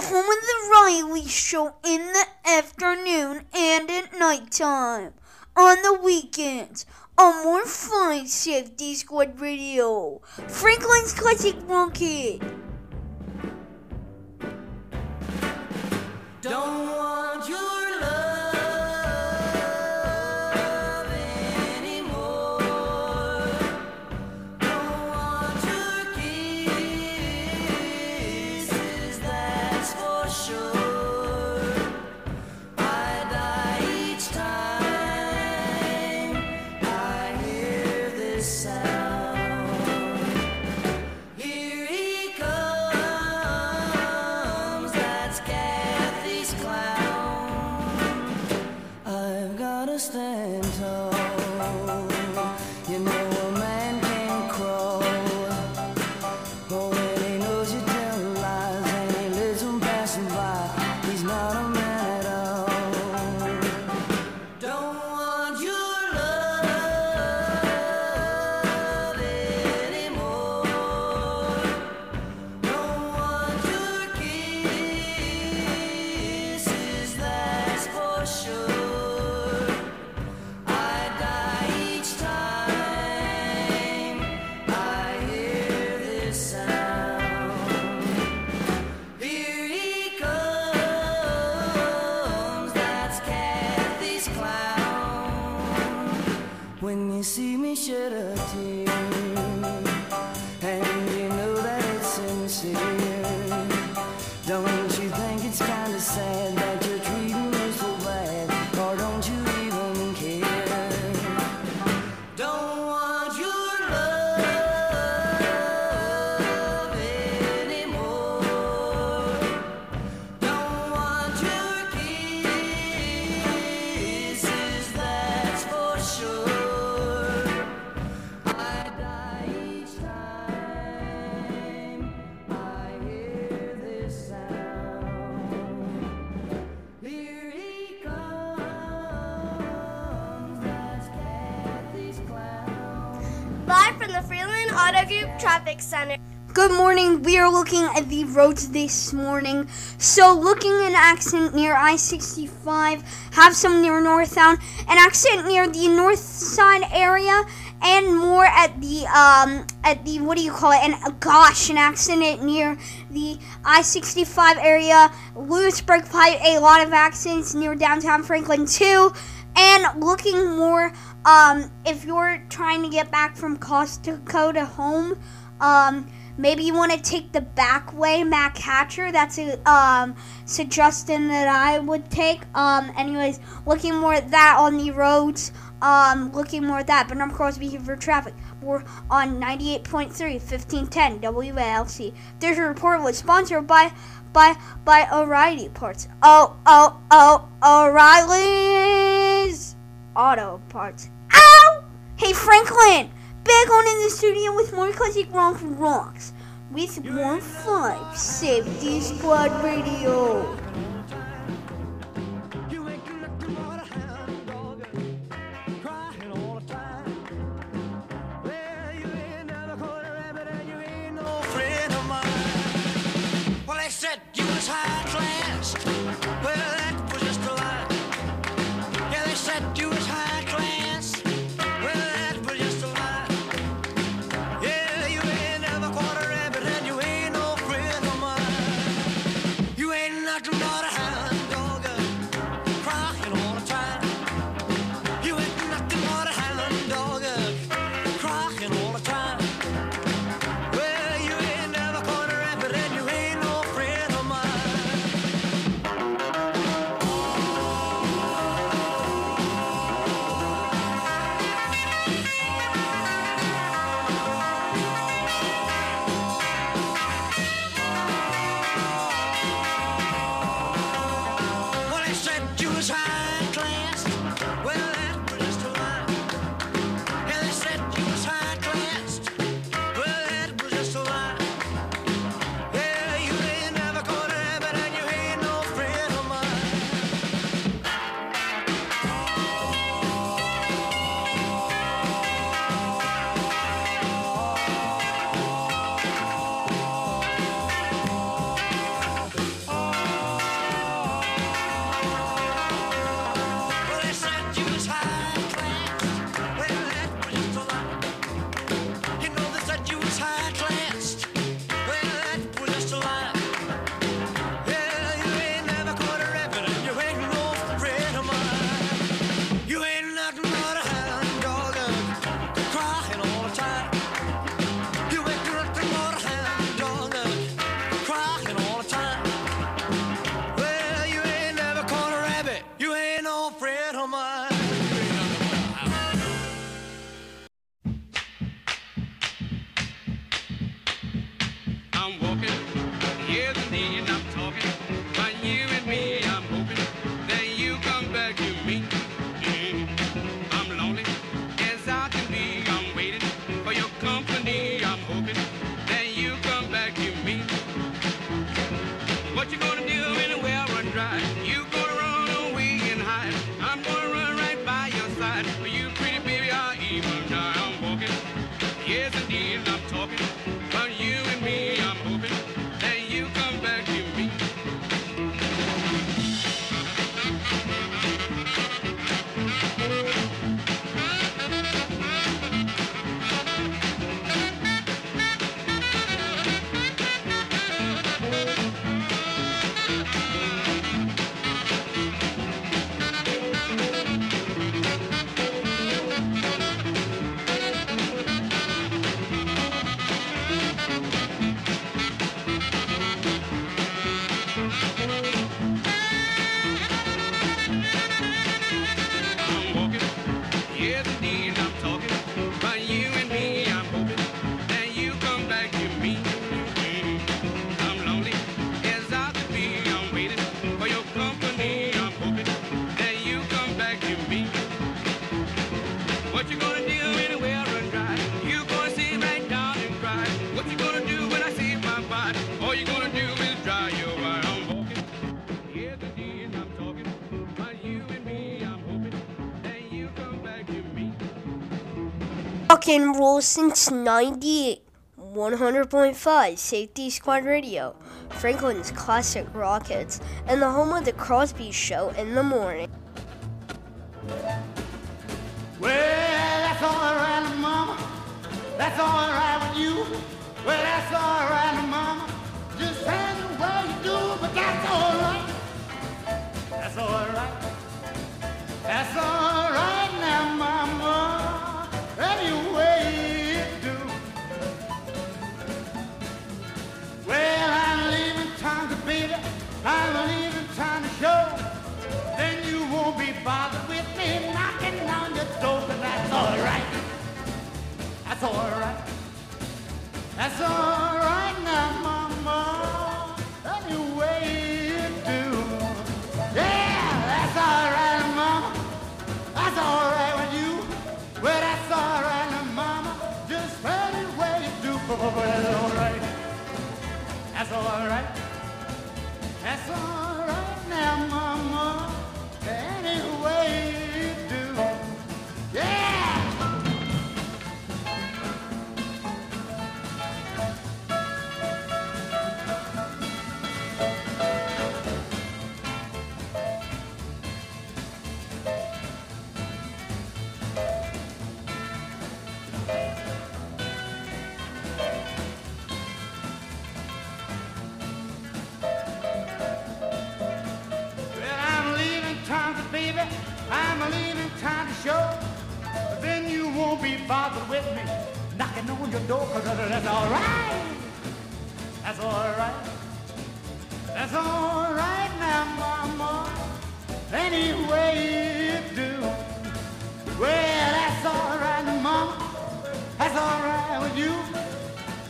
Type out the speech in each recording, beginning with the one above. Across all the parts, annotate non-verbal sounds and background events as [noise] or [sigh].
the home of the Riley Show in the afternoon and at nighttime. On the weekends, on more fun Safety Squad Radio. Franklin's Classic Rock Hit. Don't want your Center. Good morning. We are looking at the roads this morning. So, looking an accident near I 65, have some near Northtown, an accident near the north side area, and more at the, um, at the, what do you call it? And gosh, an accident near the I 65 area. Lewisburg Pike, a lot of accidents near downtown Franklin, too. And looking more, um, if you're trying to get back from Costco to home, um, maybe you want to take the back way, Mack Hatcher. That's a um, suggestion that I would take. Um, anyways, looking more at that on the roads. Um, looking more at that. But I'm Crosby here for traffic. We're on 98.3, 1510 WALC. This report was sponsored by by by O'Reilly Parts. Oh oh oh O'Reilly's Auto Parts. Ow! Hey Franklin, back on in the studio with more classic rock rocks with more five Safety Squad Radio. And roll since 98. 100.5 Safety Squad Radio. Franklin's Classic Rockets. And the home of the Crosby Show in the morning. Well, that's all right, mama. That's all right with you. Well, that's all right, mama. Just you do, but that's all right. That's all right. That's all baby. I'm leaving town to show. Then you won't be bothered with me knocking on your door, but that's all right. That's all right. That's all right now, mama. Any way you do. Yeah, that's all right, mama. That's all right with you. Well, that's all right mama. Just you do. [laughs] That's all right. That's all right. That's all right now, mama. Any with me knocking on your door, cause that's all right. That's all right. That's all right now, mama. Any way you do. Well, that's all right, mama. That's all right with you.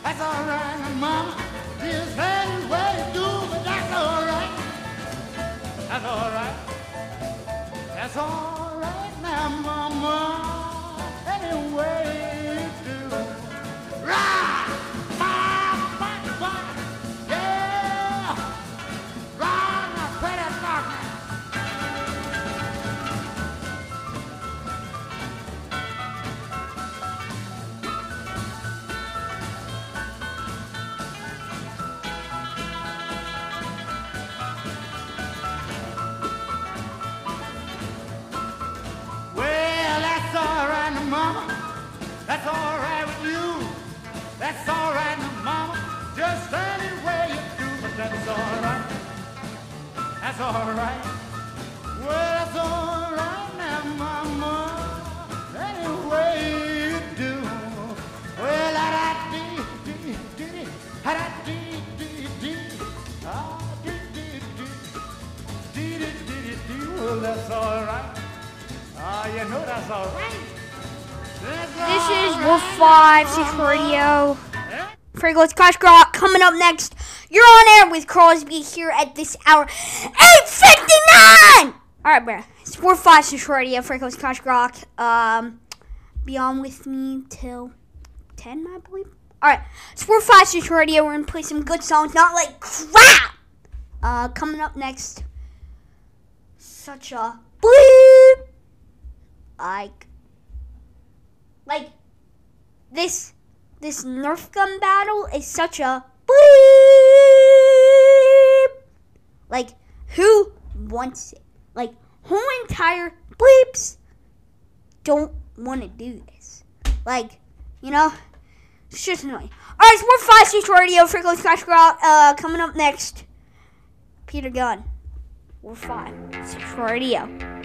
That's all right, mama. Just any way you do, but that's all right. That's all right. That's all right now, mama. Way you do. Rah! That's all right, now, mama. Just any way you do, but that's all right. That's all right. Well, that's all right now, mama. Any way you do. Well, la da dee dee dee, ha da dee dee dee, ah dee dee dee, dee dee dee dee. Well, that's all right. Ah, you know that's all right. This is Wolf 5 Six mama. Radio. Franklin's Clash Rock coming up next. You're on air with Crosby here at this hour. 8.59! Alright, bruh. It's 4 5 Six Radio, Franklin's Crash Rock. Um, be on with me till 10, I believe. Alright, it's 4 5 Six Radio. We're gonna play some good songs, not like crap! Uh, coming up next, such a bleep. Like, like this, this Nerf gun battle is such a bleep. Like, who wants it? Like, whole entire bleeps don't want to do this. Like, you know, it's just annoying. All right, Sport Five Six Radio, Crash Rock. Uh, coming up next, Peter Gunn. We're five Six Radio.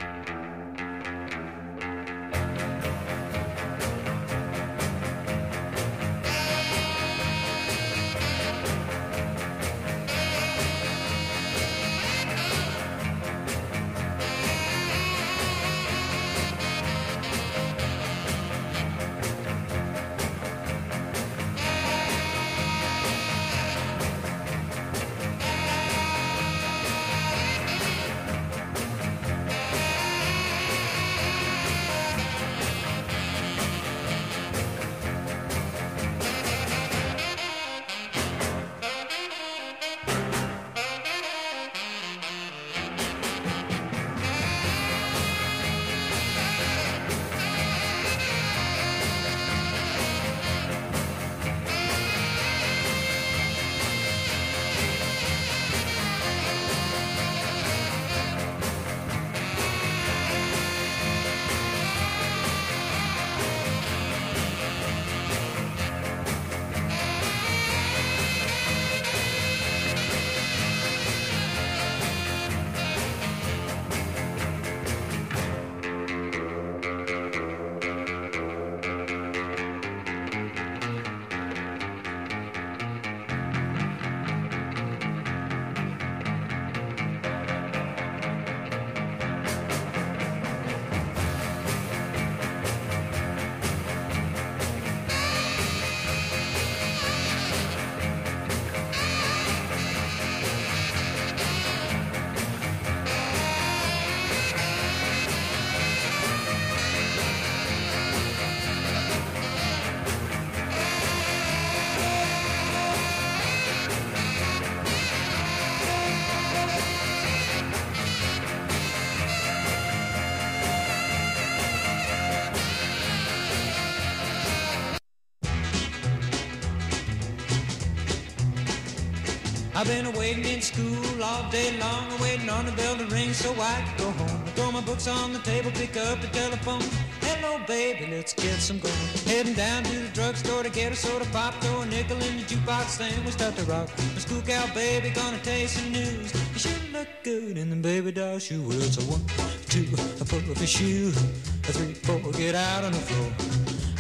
I've been waiting in school all day long, waiting on the bell to ring so I can go home. I Throw my books on the table, pick up the telephone. Hello, baby, let's get some going. Heading down to the drugstore to get a soda pop, throw a nickel in the jukebox, then we start to rock. My school cow baby gonna taste some news. You should look good in the baby doll shoe. Well, it's a one, two, a pull up a shoe, a three, four, get out on the floor.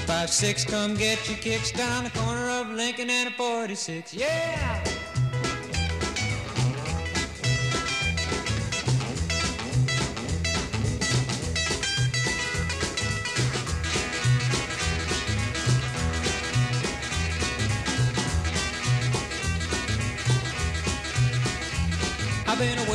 Five, six, come get your kicks down the corner of Lincoln and a 46. Yeah!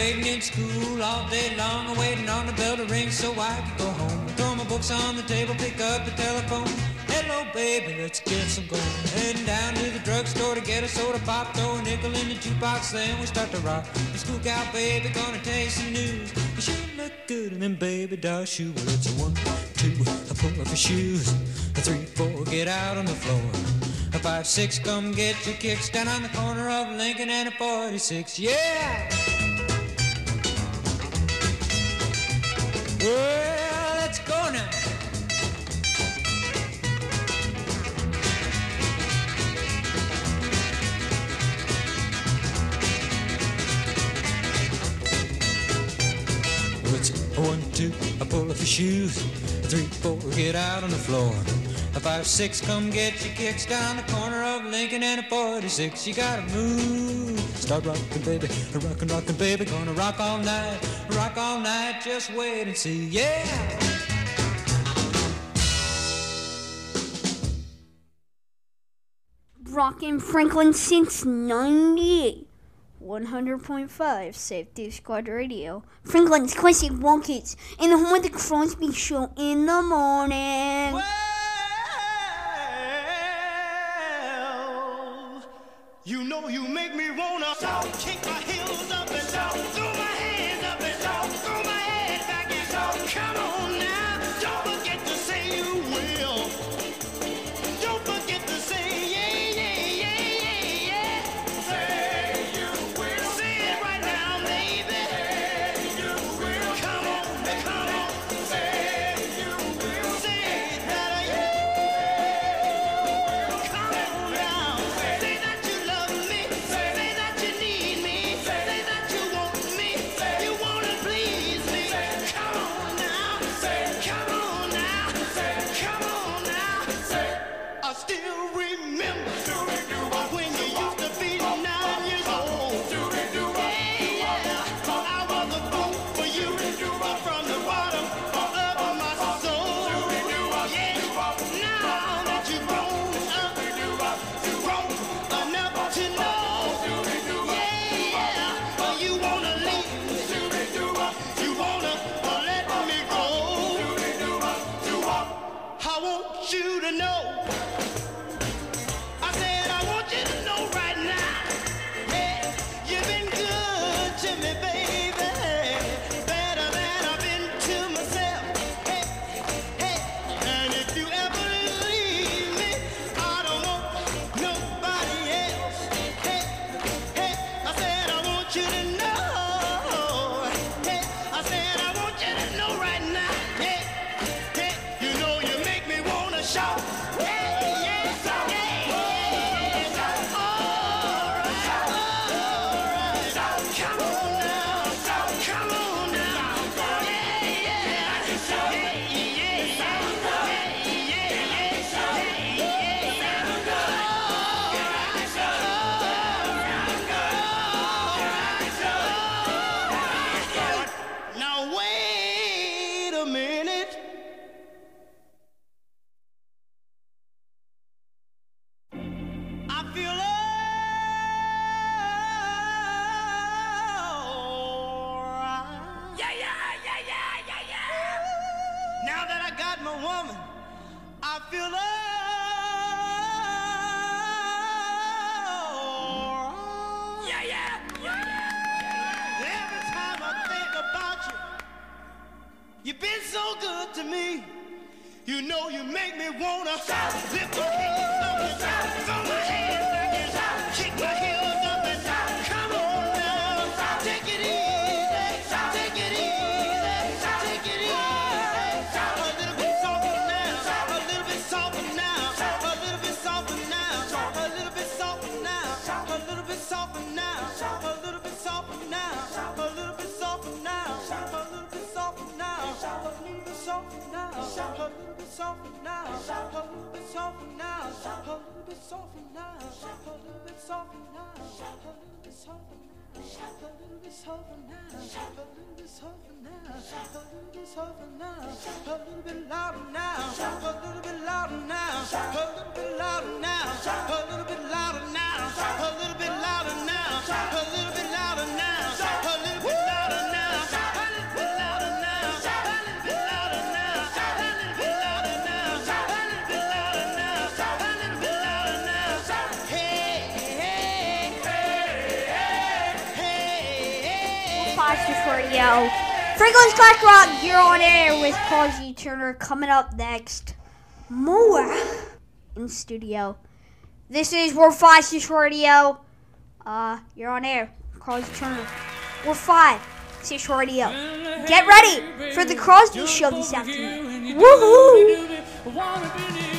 Waiting in school all day long, waiting on the bell to ring so I can go home. Throw my books on the table, pick up the telephone. Hello, baby, let's get some going. Heading down to the drugstore to get a soda pop, throw a nickel in the jukebox, then we start to rock. The school cow baby gonna taste some news. You sure look good in them baby doll shoes. Well, it's a one, two, a pull up your shoes. A three, four, get out on the floor. A five, six, come get your kicks down on the corner of Lincoln and a 46. Yeah! Well, let's go now. One, two, I pull off your shoes. Three, four, get out on the floor. Five, six, come get your kicks down the corner of Lincoln and a 46. You gotta move. Start rocking, baby. Rockin', rockin', baby. Gonna rock all night. Rock all night. Just wait and see. Yeah. Rockin' Franklin since 98. 100.5 Safety Squad Radio. Franklin's Classic Rockets and the home of the Crosby Show in the morning. Well, a little bit softer now, a little bit now, a little bit now, a little bit now, a little bit now. A little bit now, a little bit now, now, a little bit louder now, a little bit louder now, a little bit louder now, a little bit louder now, a little bit louder now, a little bit louder now, Radio. Franklin's Clack Rock, you're on air with Causey Turner. Coming up next, more in studio. This is World Five Six Radio. Uh, you're on air, Causey Turner. We're five Six Radio. Get ready for the Crosby Show this afternoon. Woohoo!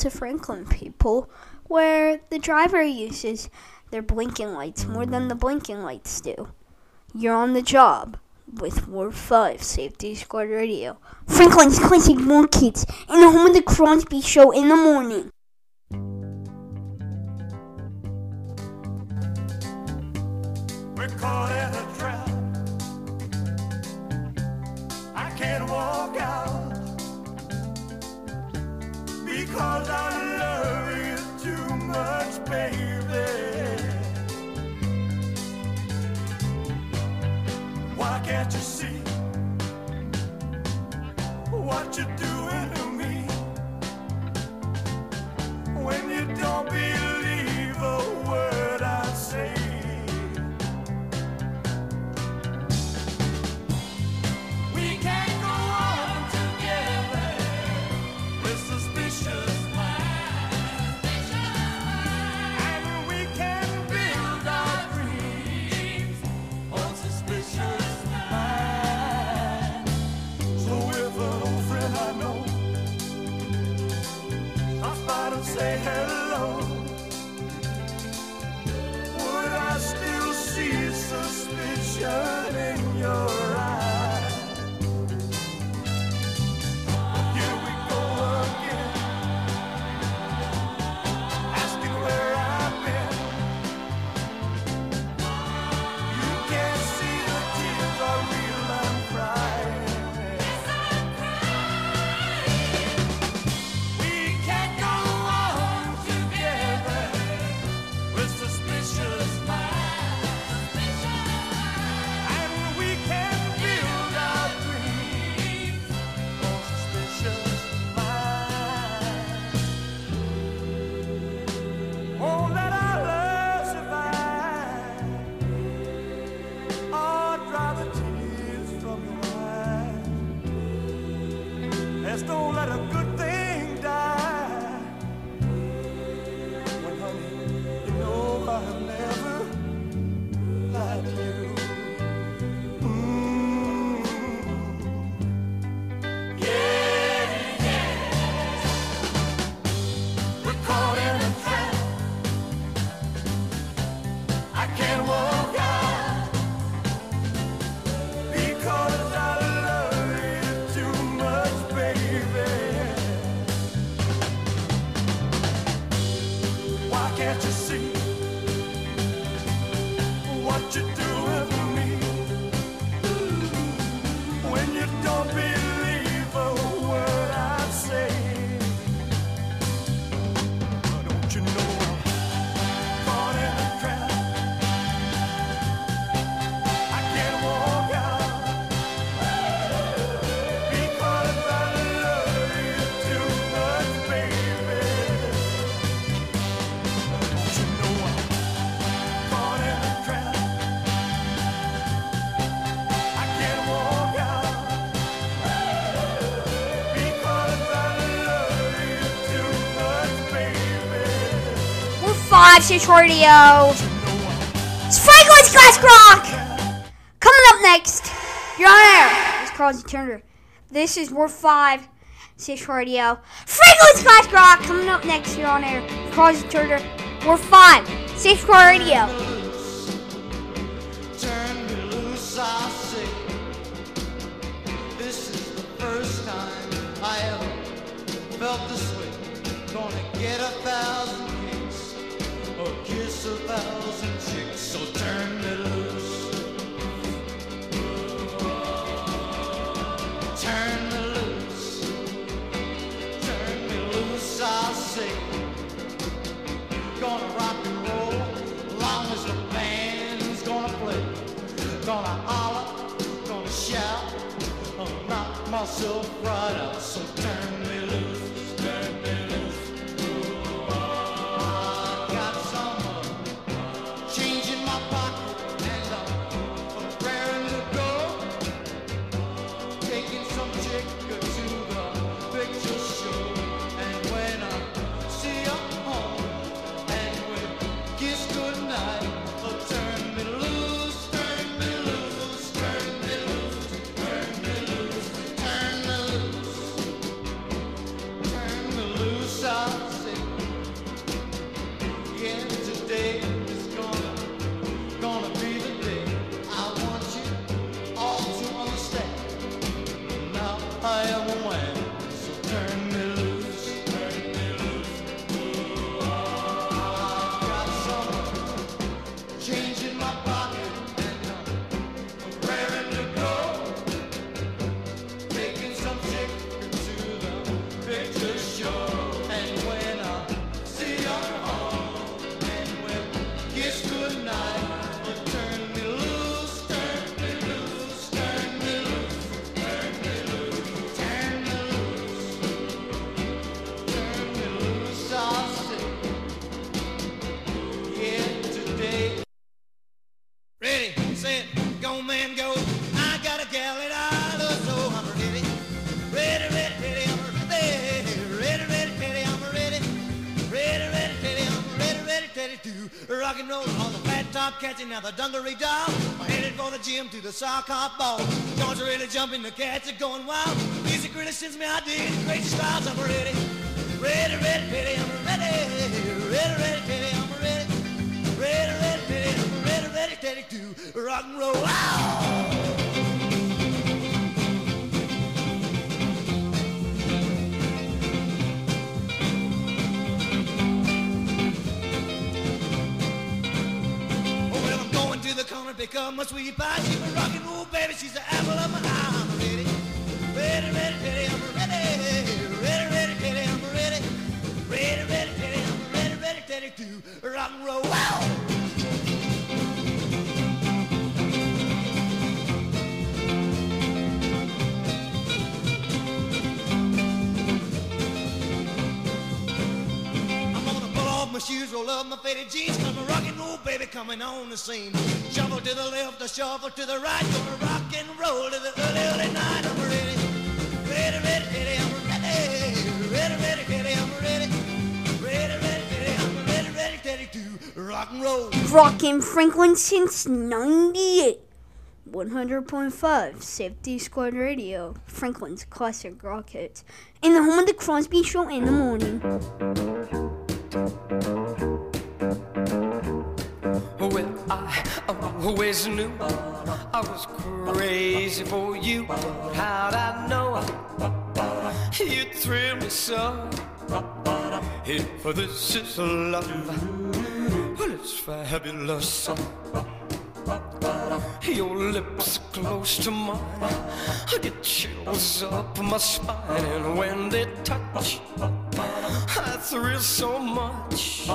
to Franklin people where the driver uses their blinking lights more than the blinking lights do. You're on the job with Ward 5 Safety Squad Radio. Franklin's Classic More Kids in the home of the Crosby Show in the morning. We're caught in a trap. I can't walk out because I love you too much, baby. Why can't you see what you're doing to me when you don't believe? Radio. It's Franklin's Classic Rock. Coming up next, you're on air. It's Carlson Turner. This is War Five, Six Radio. Franklin's Classic Rock. Coming up next, you're on air. Carlson Turner. War Five, Six Radio. Myself right out. So turn I am top the dungaree doll. I'm headed for the gym to the sock hop ball. Joints are really jumping, the cats are going wild. Music really sends me ideas, crazy styles. I'm ready. Ready, ready, ready, I'm ready. Ready, ready, ready, I'm ready. Ready, ready, ready, I'm ready, ready, ready to rock and roll. Ow! My sweet pie. She's a rock and roll baby, she's the apple of my eye. I'm ready, ready, ready, ready, I'm ready, ready, ready, ready, I'm ready, ready, ready, ready, I'm ready, ready, ready to rock and roll. Wow! My shoes, roll up my faded jeans, cause my rock and roll baby coming on the scene. Shuffle to the left, a shuffle to the right, gonna rock and roll to the early, early night. I'm ready, ready, ready, ready, I'm ready, ready, ready, ready, I'm ready, ready, ready, ready, I'm ready, ready, ready to rock and roll. Rockin' Franklin since 98. 100.5 Safety Squad Radio. Franklin's classic rock hits. In the home of the Crosby Show in the morning. I always knew I was crazy for you. How'd I know you'd thrill me so? If this is love, well, it's fabulous. Your lips close to mine. I get chills up my spine, and when they touch, I thrill so much.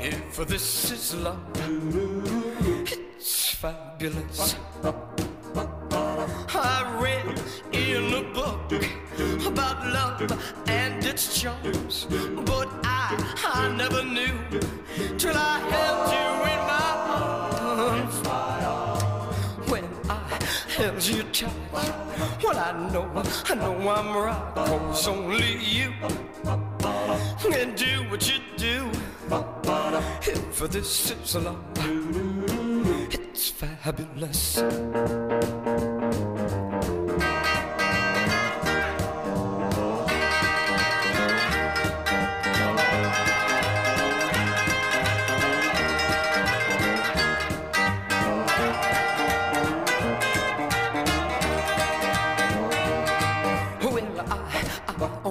If this is love, it's fabulous. I read in a book about love and its charms, but I, I never knew till I held you in my Held you tight, well I know, I know I'm right, 'cause only you can do what you do. for this is love. It's fabulous.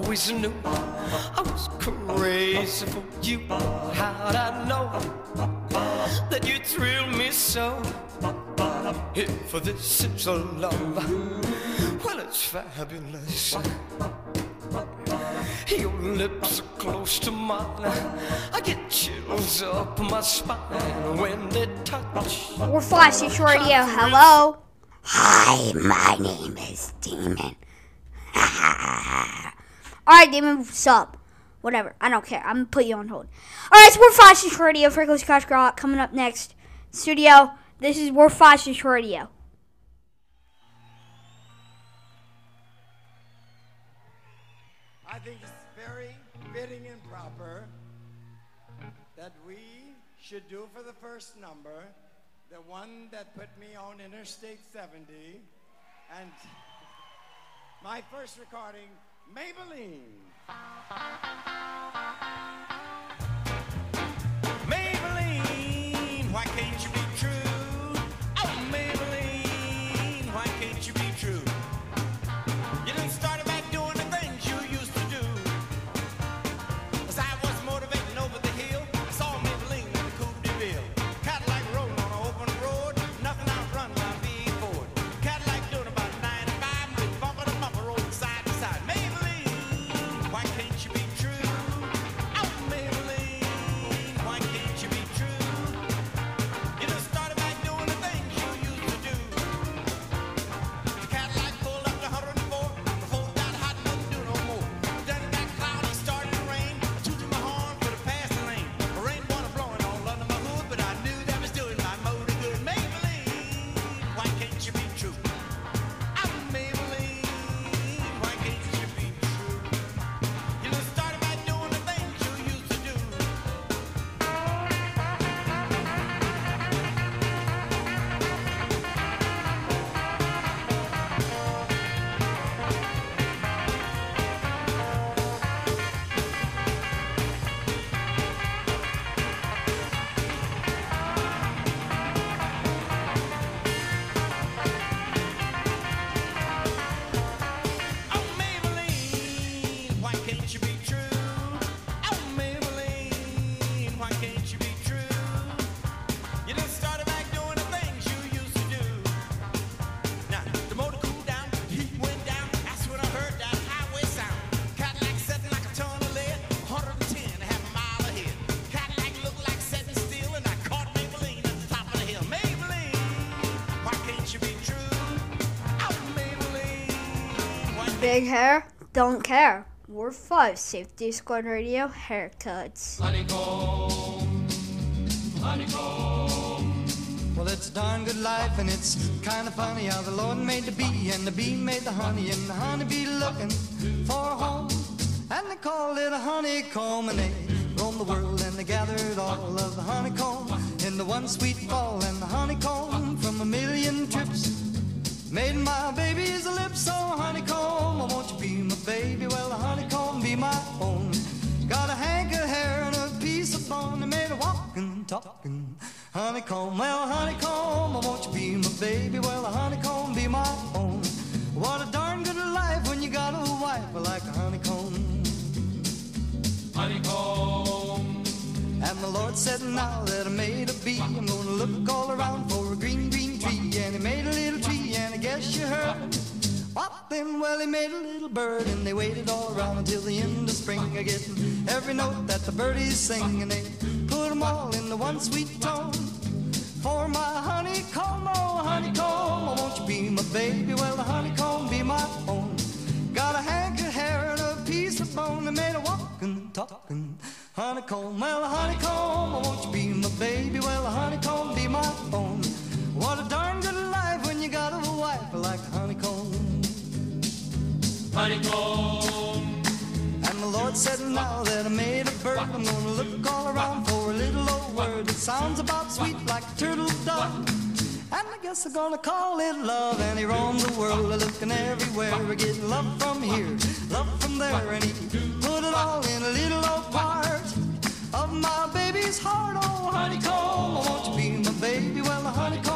Always knew I was crazy for you. How'd I know that you thrill me so? If this is love, well, it's fabulous. Your lips are close to mine. I get chills up my spine when they touch. We're Flash Dish Radio. Hello. Hi, my name is Demon. [laughs] Alright, Demon, what's up? Whatever. I don't care. I'm gonna put you on hold. Alright, so we're Flash Radio. Freckles Crash Rock coming up next. Studio. This is We're Flash Radio. I think it's very fitting and proper that we should do for the first number the one that put me on Interstate 70 and my first recording, Maybellene. Maybellene, why can't you Big hair, don't care. We're five Safety Squad Radio haircuts. Well, it's a darn good life, and it's kind of funny how the Lord made the bee, and the bee made the honey, and the honeybee looking for a home. And they called it a honeycomb, and they roamed the world, and they gathered all of the honeycomb in the one sweet fall, and the honeycomb from a million trips made my baby's lips so honeycomb. Oh, won't you be my baby? Well, the honeycomb be my own. Got a hank of hair and a piece of bone. They made a walking, talking honeycomb. Well, honeycomb, oh, won't you be my baby? Well, the honeycomb be my own. Well, made a little bird, and they waited all around until the end of spring. Getting every note that the birdies sing, and they put 'em all in the one sweet tone. For my honeycomb, oh honeycomb, oh, won't you be my baby? Well, the honeycomb be my own. Got a hank of hair and a piece of bone that made a walking, talking honeycomb. Well, honeycomb, oh, won't you be my baby? Well, the honeycomb be my own. What a manicomb. And the Lord said, Now that I made a bird, I'm gonna look all around for a little old word that sounds about sweet like turtle dove. And I guess I'm gonna call it love. And he roams the world, looking everywhere. We're getting love from here, love from there. And he put it all in a little old part of my baby's heart. Oh, honeycomb, I want you to be my baby. Well, honeycomb.